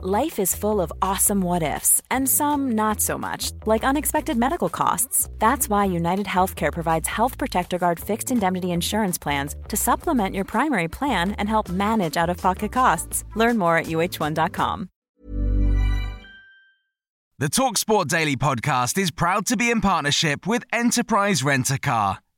Life is full of awesome what ifs, and some not so much, like unexpected medical costs. That's why United Healthcare provides Health Protector Guard fixed indemnity insurance plans to supplement your primary plan and help manage out of pocket costs. Learn more at uh1.com. The Talksport Daily podcast is proud to be in partnership with Enterprise Rent a Car.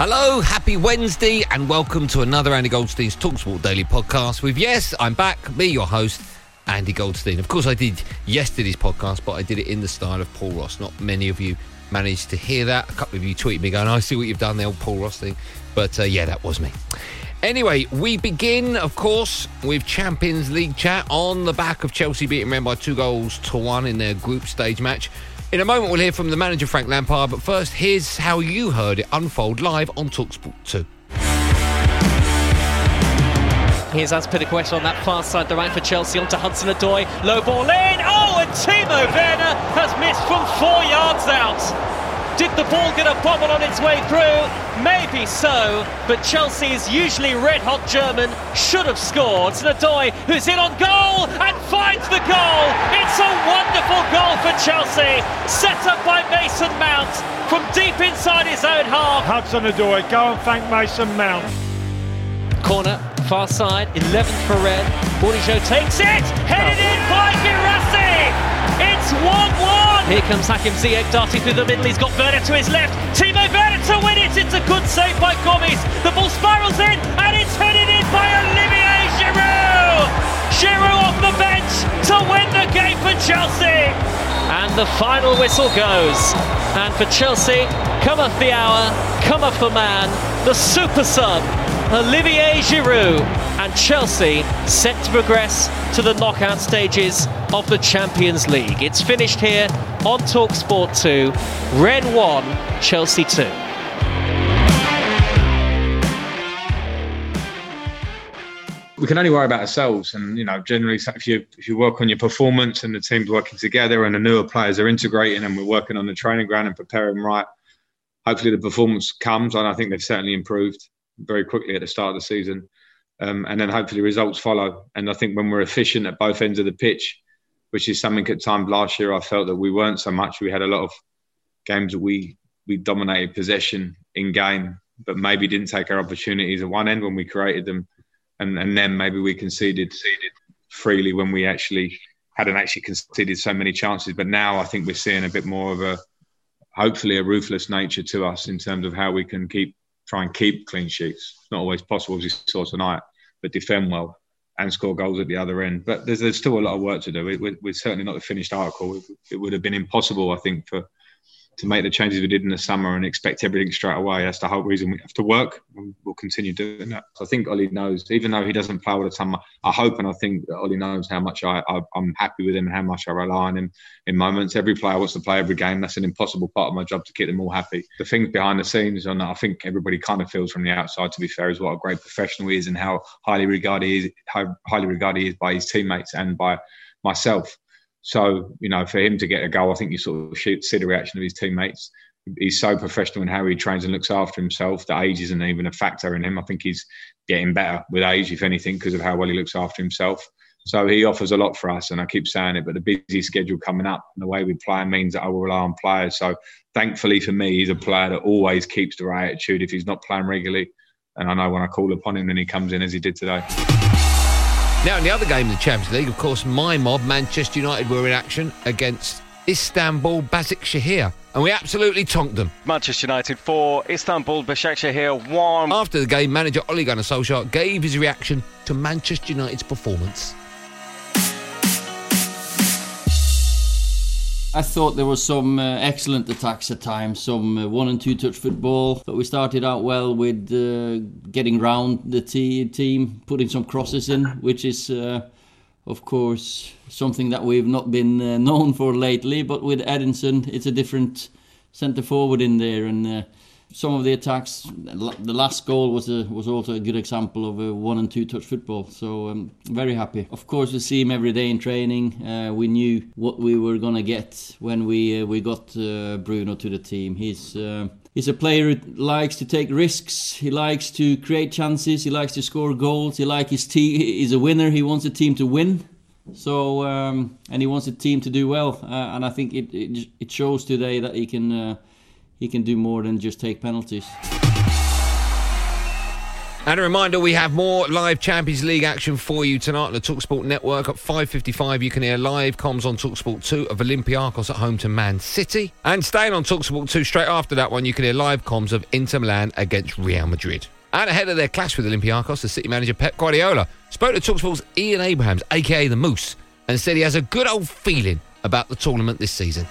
Hello, happy Wednesday, and welcome to another Andy Goldstein's Talksport Daily podcast with, yes, I'm back, me, your host, Andy Goldstein. Of course, I did yesterday's podcast, but I did it in the style of Paul Ross. Not many of you managed to hear that. A couple of you tweeted me going, I see what you've done, the old Paul Ross thing. But uh, yeah, that was me. Anyway, we begin, of course, with Champions League chat on the back of Chelsea beating Rennes by two goals to one in their group stage match. In a moment, we'll hear from the manager, Frank Lampard, but first, here's how you heard it unfold live on Talksport 2. Here's Azpilicueta on that far side, the right for Chelsea onto Hudson Odoi, low ball in, oh, and Timo Werner has missed from four yards out. Did the ball get a bobble on its way through? Maybe so, but Chelsea's usually red hot German should have scored. Odoi, who's in on goal and finds the goal. It's a wonderful goal for Chelsea, set up by Mason Mount from deep inside his own half. Hudson Odoi, go and thank Mason Mount. Corner, far side, 11th for Red. Bourigeaud takes it, headed in by Guirassy. It's 1-1. Here comes Hakim Ziyech darting through the middle. He's got Werner to his left. Timo Werner to win it. It's a good save by Gomis. The ball spirals in and it's headed in by Olivier Giroud. Giroud off the bench to win the game for Chelsea. And the final whistle goes. And for Chelsea, come cometh the hour, come cometh the man, the super sub, Olivier Giroud. And Chelsea set to progress to the knockout stages of the Champions League. It's finished here on Talksport 2. Rennes 1, Chelsea 2. we can only worry about ourselves and you know generally if you if you work on your performance and the team's working together and the newer players are integrating and we're working on the training ground and preparing right hopefully the performance comes and i think they've certainly improved very quickly at the start of the season um, and then hopefully results follow and i think when we're efficient at both ends of the pitch which is something at times last year I felt that we weren't so much. We had a lot of games that we we dominated possession in game, but maybe didn't take our opportunities at one end when we created them, and and then maybe we conceded, freely when we actually hadn't actually conceded so many chances. But now I think we're seeing a bit more of a hopefully a ruthless nature to us in terms of how we can keep try and keep clean sheets. It's not always possible as you saw tonight, but defend well and score goals at the other end. But there's, there's still a lot of work to do. We, we're certainly not the finished article. It would have been impossible, I think, for to make the changes we did in the summer and expect everything straight away. That's the whole reason we have to work. We'll continue doing that. So I think Ollie knows, even though he doesn't play all the time, I hope and I think that Ollie knows how much I, I, am happy with him and how much I rely on him in moments. Every player wants to play every game. That's an impossible part of my job to keep them all happy. The things behind the scenes, and I think everybody kind of feels from the outside, to be fair, is what a great professional he is and how highly regarded he is, how highly regarded he is by his teammates and by myself. So, you know, for him to get a goal, I think you sort of see the reaction of his teammates. He's so professional in how he trains and looks after himself that age isn't even a factor in him. I think he's getting better with age, if anything, because of how well he looks after himself. So he offers a lot for us, and I keep saying it. But the busy schedule coming up and the way we play means that I will rely on players. So thankfully for me, he's a player that always keeps the right attitude if he's not playing regularly. And I know when I call upon him, then he comes in as he did today. Now, in the other game of the Champions League, of course, my mob, Manchester United, were in action against Istanbul Basaksehir, and we absolutely tonked them. Manchester United 4, Istanbul Basaksehir 1. After the game, manager Ole Gunnar Solskjaer gave his reaction to Manchester United's performance. I thought there was some uh, excellent attacks at times, some uh, one and two touch football. But we started out well with uh, getting round the team, putting some crosses in, which is, uh, of course, something that we've not been uh, known for lately. But with Edinson, it's a different centre forward in there, and uh, some of the attacks. The last goal was a, was also a good example of a one and two touch football. So I'm very happy. Of course, we see him every day in training. Uh, we knew what we were gonna get when we uh, we got uh, Bruno to the team. He's uh, He's a player who likes to take risks. He likes to create chances. He likes to score goals. He likes his team. He's a winner. He wants the team to win. So um, and he wants the team to do well. Uh, and I think it, it, it shows today that he can uh, he can do more than just take penalties. And a reminder, we have more live Champions League action for you tonight on the Talksport network at 5.55. You can hear live comms on Talksport 2 of Olympiacos at home to Man City. And staying on Talksport 2, straight after that one, you can hear live comms of Inter Milan against Real Madrid. And ahead of their clash with Olympiacos, the City manager Pep Guardiola spoke to Talksport's Ian Abrahams, aka the Moose, and said he has a good old feeling about the tournament this season.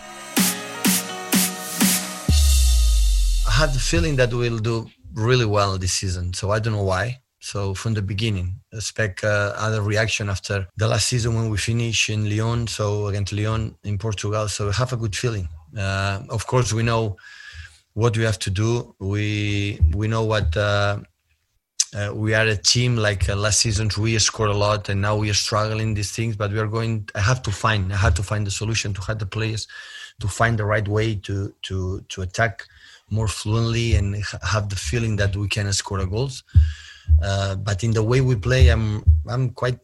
Had the feeling that we'll do really well this season. So I don't know why. So from the beginning, expect uh, other reaction after the last season when we finish in Lyon. So against Lyon in Portugal. So have a good feeling. Uh, of course, we know what we have to do. We we know what. Uh, uh, we are a team like uh, last season we scored a lot and now we are struggling these things but we are going i have to find i have to find the solution to have the players to find the right way to to to attack more fluently and have the feeling that we can score goals. Uh, but in the way we play, I'm I'm quite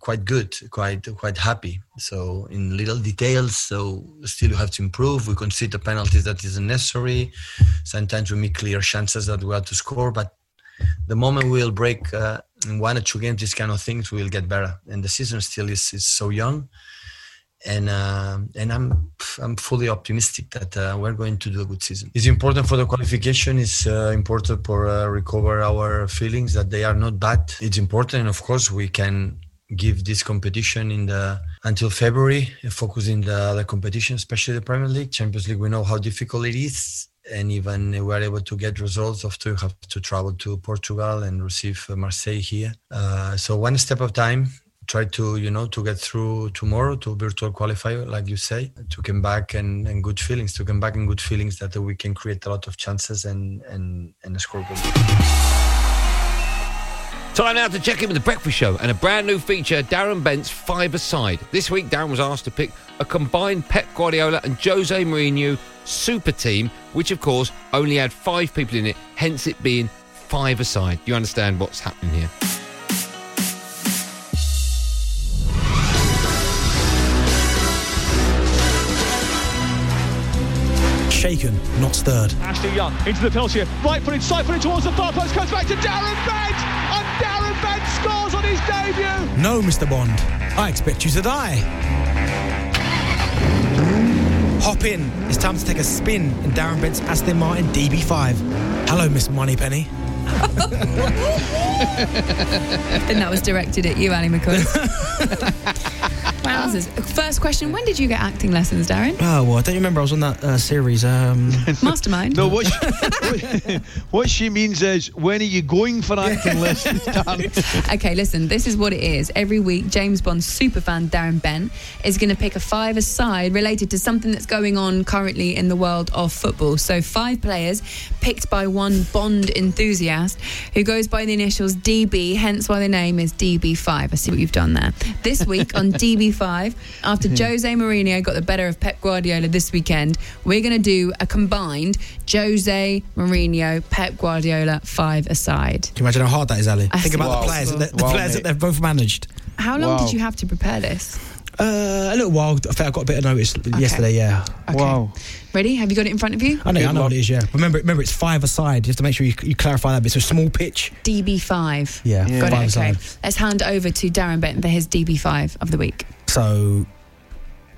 quite good, quite quite happy. So in little details, so still you have to improve. We concede the penalties that isn't necessary. Sometimes we make clear chances that we have to score, but the moment we'll break uh, one or two games, these kind of things, we'll get better. And the season still is, is so young and uh, and I'm I'm fully optimistic that uh, we're going to do a good season. It's important for the qualification. It's uh, important for uh, recover our feelings that they are not bad. It's important, and of course, we can give this competition in the until February, focus in the other competition, especially the Premier League, Champions League. We know how difficult it is. And even we're able to get results after you have to travel to Portugal and receive Marseille here. Uh, so one step at a time try to you know to get through tomorrow to virtual qualifier like you say to come back and, and good feelings to come back in good feelings that we can create a lot of chances and and and score goals Time now to check in with the breakfast show and a brand new feature, Darren Bent's Five Aside. This week, Darren was asked to pick a combined Pep Guardiola and Jose Mourinho super team, which of course only had five people in it, hence it being five aside. You understand what's happening here? Shaken, not stirred. Ashley Young into the penalty, right footed, side footed towards the far post, comes back to Darren Bent, and Darren Bent scores on his debut. No, Mr. Bond, I expect you to die. Hop in. It's time to take a spin in Darren Bent's Aston Martin DB5. Hello, Miss Moneypenny. and that was directed at you, Ally McCoist. Wowzers. First question When did you get acting lessons, Darren? Oh, well, I don't remember. I was on that uh, series. Um... Mastermind? No, what she, what she means is, when are you going for acting lessons, Darren? okay, listen, this is what it is. Every week, James Bond superfan Darren Bent is going to pick a five aside related to something that's going on currently in the world of football. So, five players picked by one Bond enthusiast who goes by the initials DB, hence why the name is DB5. I see what you've done there. This week on DB5, after hmm. Jose Mourinho got the better of Pep Guardiola this weekend, we're going to do a combined Jose Mourinho, Pep Guardiola five aside. Can you imagine how hard that is, Ali? I Think see. about Wow. the players, that, the Wow, players mate. that they've both managed. How long Wow. did you have to prepare this? Uh, a little while. I think I got a bit of notice yesterday. Yeah. Wow. Ready? Have you got it in front of you? I know. I know what it is. Yeah. Remember, remember, it's five aside. You have to make sure you, you clarify that bit. So small pitch. DB5. Yeah, Got five it. Okay. aside. Let's hand over to Darren Benton for his DB5 of the week. So,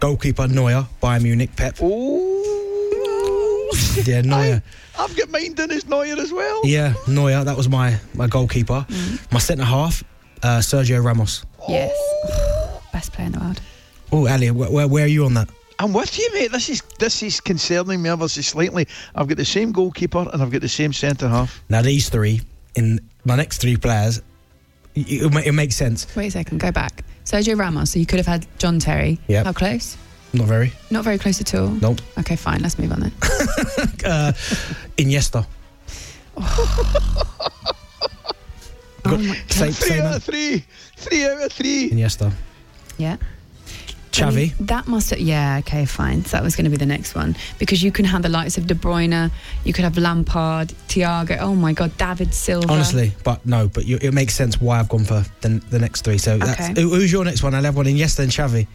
goalkeeper Neuer, Bayern Munich, Pep. Ooh. yeah, Neuer. I've got mine done as Neuer as well. Yeah, Neuer. That was my my goalkeeper. Mm. My centre half, uh, Sergio Ramos. Yes. Best player in the world. Oh, Ali, where, where, where are you on that? I'm with you, mate. This is this is concerning me ever so slightly. I've got the same goalkeeper and I've got the same centre half. Now these three, in my next three players, it, it, it makes sense. Wait a second, go back. Sergio Ramos, so you could have had John Terry. Yep. How close? Not very. Not very close at all. Nope. Okay, fine. Let's move on then. Uh, Iniesta. Oh my Same, Three same out of three. Three out of three. Iniesta. Yeah. Xavi. I that must have, yeah, okay, fine. So that was going to be the next one. Because you can have the likes of De Bruyne, you could have Lampard, Thiago, oh my God, David Silva. Honestly, but no, but you, it makes sense why I've gone for the, the next three. So that's, Okay. who- who's your next one? I'll have one Iniesta and Xavi.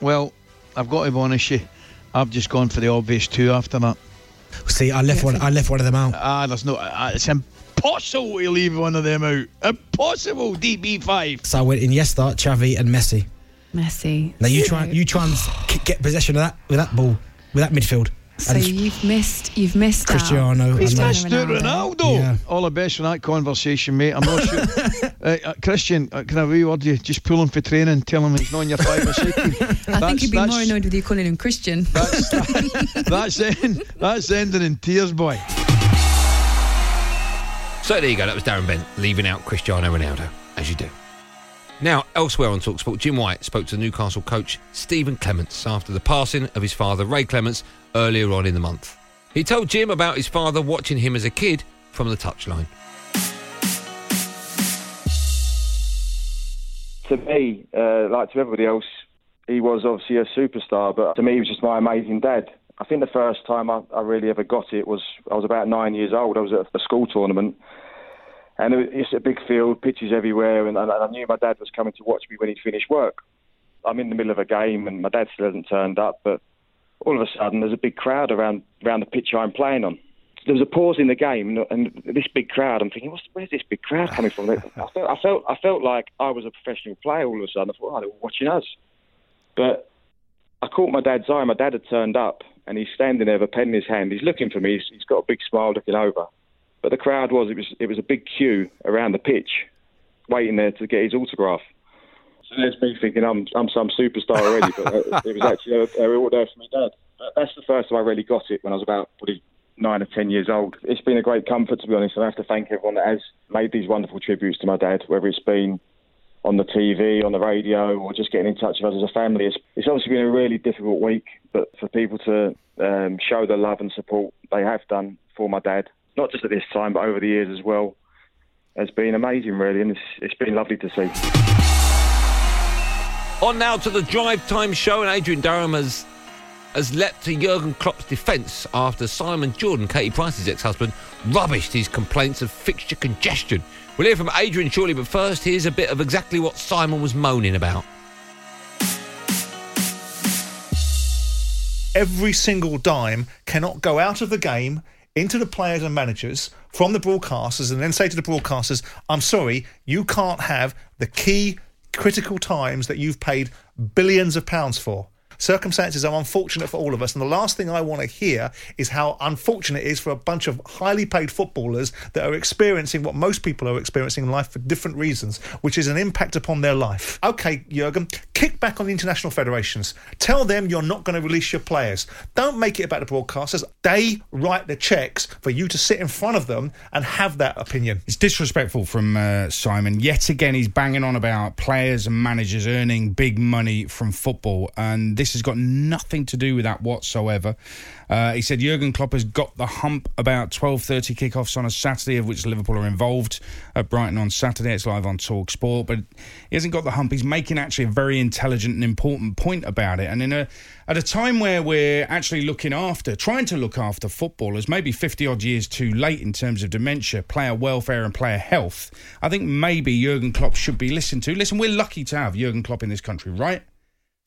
Well, I've got to be honest with you. I've just gone for the obvious two after that. See, I left Yeah, one. I left one of them out. Ah, there's no. Uh, it's impossible to leave one of them out. Impossible. DB5. So I went Iniesta, Xavi, and Messi. Messi. Now you try, you try and get possession of that with that ball, with that midfield. So And you've missed, you've missed Cristiano. out. He's and Ronaldo. Yeah. All the best in that conversation, mate. I'm not sure. uh, uh, Christian, uh, can I reward you? Just pull him for training, tell him he's not in your five or six. I think he'd be more annoyed with you calling him Christian. That's, that's, end, that's ending in tears, boy. So there you go. That was Darren Bent leaving out Cristiano Ronaldo, as you do. Now, elsewhere on Talksport, Jim White spoke to Newcastle coach Stephen Clemence after the passing of his father, Ray Clemence, earlier on in the month. He told Jim about his father watching him as a kid from the touchline. to me, uh, like to everybody else, he was obviously a superstar, but to me, he was just my amazing dad. I think the first time I, I really ever got it was I was about nine years old. I was at a school tournament, and it was, it's a big field, pitches everywhere, and, and I knew my dad was coming to watch me when he'd finished work. I'm in the middle of a game, and my dad still hasn't turned up, but all of a sudden there's a big crowd around around the pitch I'm playing on. There was a pause in the game, and, and this big crowd. I'm thinking, What's, where's this big crowd coming from? I felt, I felt, I felt like I was a professional player all of a sudden. I thought, oh, they were watching us. But I caught my dad's eye. My dad had turned up, and he's standing there with a pen in his hand. He's looking for me. He's, he's got a big smile, looking over. But the crowd was it was it was a big queue around the pitch, waiting there to get his autograph. So there's me thinking I'm I'm some superstar already, but uh, it was actually they were all there for my dad. That's the first time I really got it when I was about probably nine or ten years old. It's been a great comfort to be honest, and I have to thank everyone that has made these wonderful tributes to my dad, whether it's been on the TV, on the radio, or just getting in touch with us as a family. It's, it's obviously been a really difficult week, but for people to um, show the love and support they have done for my dad, not just at this time, but over the years as well, has been amazing, really, and it's, it's been lovely to see. On now to the drive time show, and Adrian Durham has has leapt to Jurgen Klopp's defence after Simon Jordan, Katie Price's ex-husband, rubbished his complaints of fixture congestion. We'll hear from Adrian shortly, but first, here's a bit of exactly what Simon was moaning about. every single dime cannot go out of the game into the players and managers from the broadcasters and then say to the broadcasters, I'm sorry, you can't have the key critical times that you've paid billions of pounds for. Circumstances are unfortunate for all of us, and the last thing I want to hear is how unfortunate it is for a bunch of highly paid footballers that are experiencing what most people are experiencing in life for different reasons, which is an impact upon their life. Okay, Jurgen, kick back on the international federations. Tell them you're not going to release your players. Don't make it about the broadcasters. They write the checks for you to sit in front of them and have that opinion. It's disrespectful from uh, Simon. Yet again, he's banging on about players and managers earning big money from football, and this has got nothing to do with that whatsoever. Uh, he said Jurgen Klopp has got the hump about 12:30 kickoffs on a Saturday, of which Liverpool are involved at Brighton on Saturday. It's live on Talk Sport, but he hasn't got the hump. He's making actually a very intelligent and important point about it, and in a at a time where we're actually looking after, trying to look after footballers, maybe 50 odd years too late in terms of dementia, player welfare, and player health. I think maybe Jurgen Klopp should be listened to. Listen, we're lucky to have Jurgen Klopp in this country, right?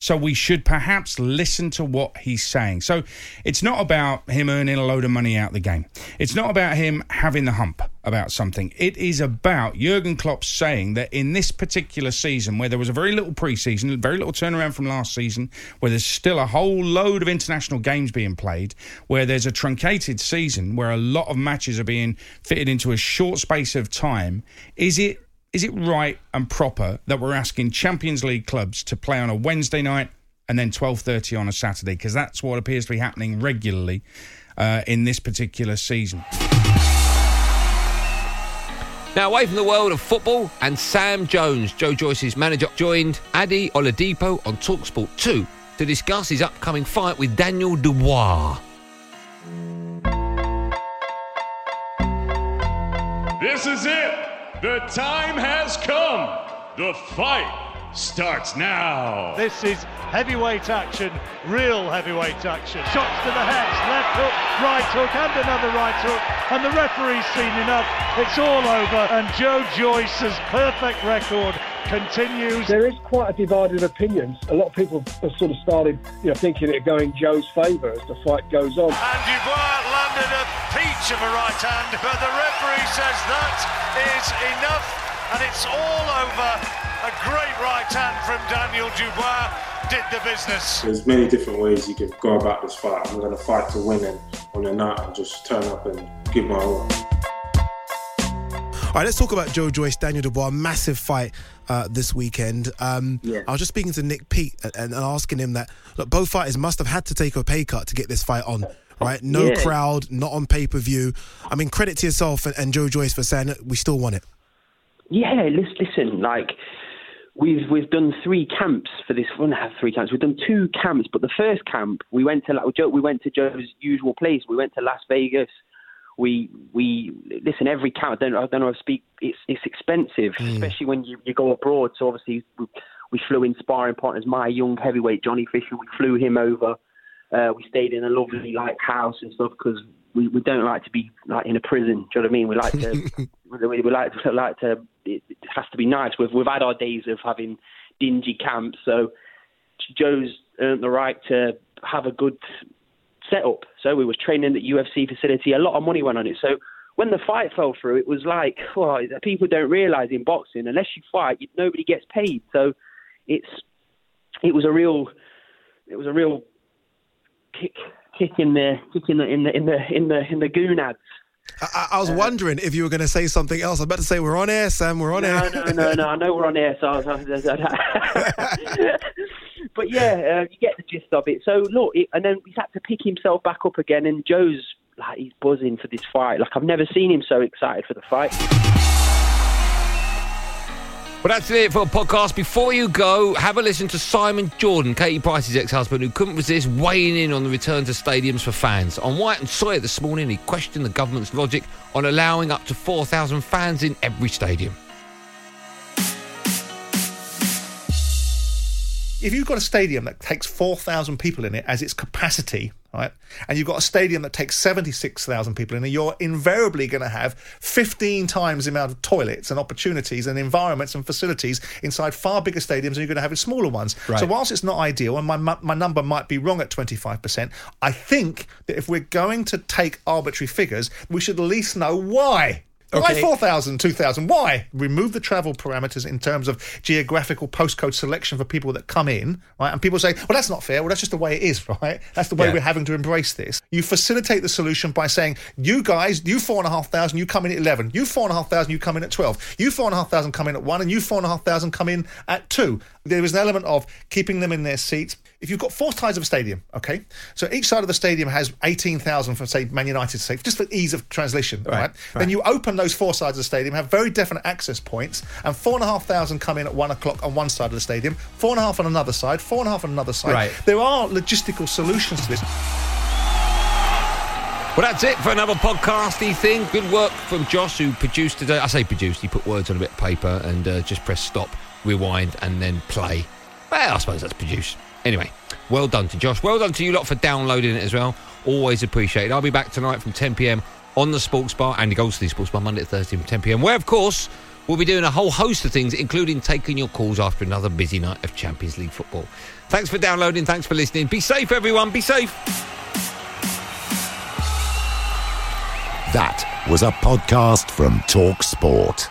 So we should perhaps listen to what he's saying. So it's not about him earning a load of money out the game. It's not about him having the hump about something. It is about Jurgen Klopp saying that in this particular season, where there was a very little preseason, very little turnaround from last season, where there's still a whole load of international games being played, where there's a truncated season, where a lot of matches are being fitted into a short space of time, is it is it right and proper that we're asking Champions League clubs to play on a Wednesday night, and then 12.30 on a Saturday, because that's what appears to be happening regularly uh, in this particular season. Now, away from the world of football, and Sam Jones, Joe Joyce's manager, joined Adi Oladipo on Talksport 2 to discuss his upcoming fight with Daniel Dubois. This is it. The time has come. The fight starts now. This is heavyweight action, real heavyweight action. Shots to the head, left hook, right hook, and another right hook. And the referee's seen enough. It's all over. And Joe Joyce's perfect record continues. There is quite a divided opinions. A lot of people have sort of started, you know, thinking it going Joe's favour as the fight goes on. And Dubois landed a peach of a right hand, but the referee says that is enough, and it's all over. A great right hand from Daniel Dubois did the business. There's many different ways you can go about this fight. I'm going to fight to win, and on the night, I'll just turn up and give my all. All right, let's talk about Joe Joyce, Daniel Dubois. Massive fight uh, this weekend. Um, I was just speaking to Nick Pete and, and asking him that look, both fighters must have had to take a pay cut to get this fight on. Right, no Yeah. crowd, not on pay per view. I mean, credit to yourself and, and Joe Joyce for saying that we still want it. Yeah, listen, like we've we've done three camps for this. Well, not three camps. We've done two camps, but the first camp we went to Joe. We went to Joe's usual place. We went to Las Vegas. We we listen every camp. I don't I don't know. To speak. It's it's expensive, mm. especially when you, you go abroad. So obviously we, we flew in sparring partners. My young heavyweight Johnny Fisher. We flew him over. Uh, we stayed in a lovely like house and stuff because we, we don't like to be like in a prison. Do you know what I mean? We like to we, we like to like to. It, it has to be nice. We've we've had our days of having dingy camps, so Joe's earned the right to have a good setup. So we was training at UFC facility. A lot of money went on it. So when the fight fell through, it was like well, people don't realise in boxing unless you fight, you, nobody gets paid. So it's it was a real it was a real kick kick in the kick in the in the in the in the in the gonads. I, I- I was wondering if you were going to say something else. I'm about to say we're on air, Sam. We're on no, air. no, no, no. I know we're on air, so I was, I was- but yeah, uh, you get the gist of it. So look, it, and then he's had to pick himself back up again, and Joe's like he's buzzing for this fight. Like I've never seen him so excited for the fight. Well, that's it for a podcast. Before you go, have a listen to Simon Jordan, Katie Price's ex-husband, who couldn't resist weighing in on the return to stadiums for fans. On White and Sawyer this morning, he questioned the government's logic on allowing up to 4,000 fans in every stadium. If you've got a stadium that takes 4,000 people in it as its capacity, right, and you've got a stadium that takes 76,000 people in it, you're invariably going to have 15 times the amount of toilets and opportunities and environments and facilities inside far bigger stadiums than you're going to have in smaller ones. Right. So, whilst it's not ideal, and my, my number might be wrong at 25%, I think that if we're going to take arbitrary figures, we should at least know why. Why Okay. 4,000, 2,000? Why? Remove the travel parameters in terms of geographical postcode selection for people that come in, right? And people say, well, that's not fair. Well, that's just the way it is, right? That's the way Yeah. we're having to embrace this. You facilitate the solution by saying, you guys, you 4,500, you come in at 11. You 4,500, you come in at 12. You 4,500 come in at 1, and you 4,500 come in at 2. There is an element of keeping them in their seats. If you've got four sides of a stadium, okay, so each side of the stadium has 18,000 for, say, Man United sake, just for ease of translation, right? Then you open those four sides of the stadium, have very definite access points, and four and a half thousand come in at one o'clock on one side of the stadium, four and a half on another side, four and a half on another side. Right. There are logistical solutions to this. Well, that's it for another podcasty thing. Good work from Josh, who produced today. I say produced, he put words on a bit of paper and uh, just press stop, rewind, and then play. Well, I suppose that's produced. Anyway, well done to Josh. Well done to you lot for downloading it as well. Always appreciated. I'll be back tonight from 10 pm on the Sports Bar, Andy Goldstein Sports Bar, Monday to Thursday from 10 pm, where, of course, we'll be doing a whole host of things, including taking your calls after another busy night of Champions League football. Thanks for downloading. Thanks for listening. Be safe, everyone. Be safe. That was a podcast from Talk Sport.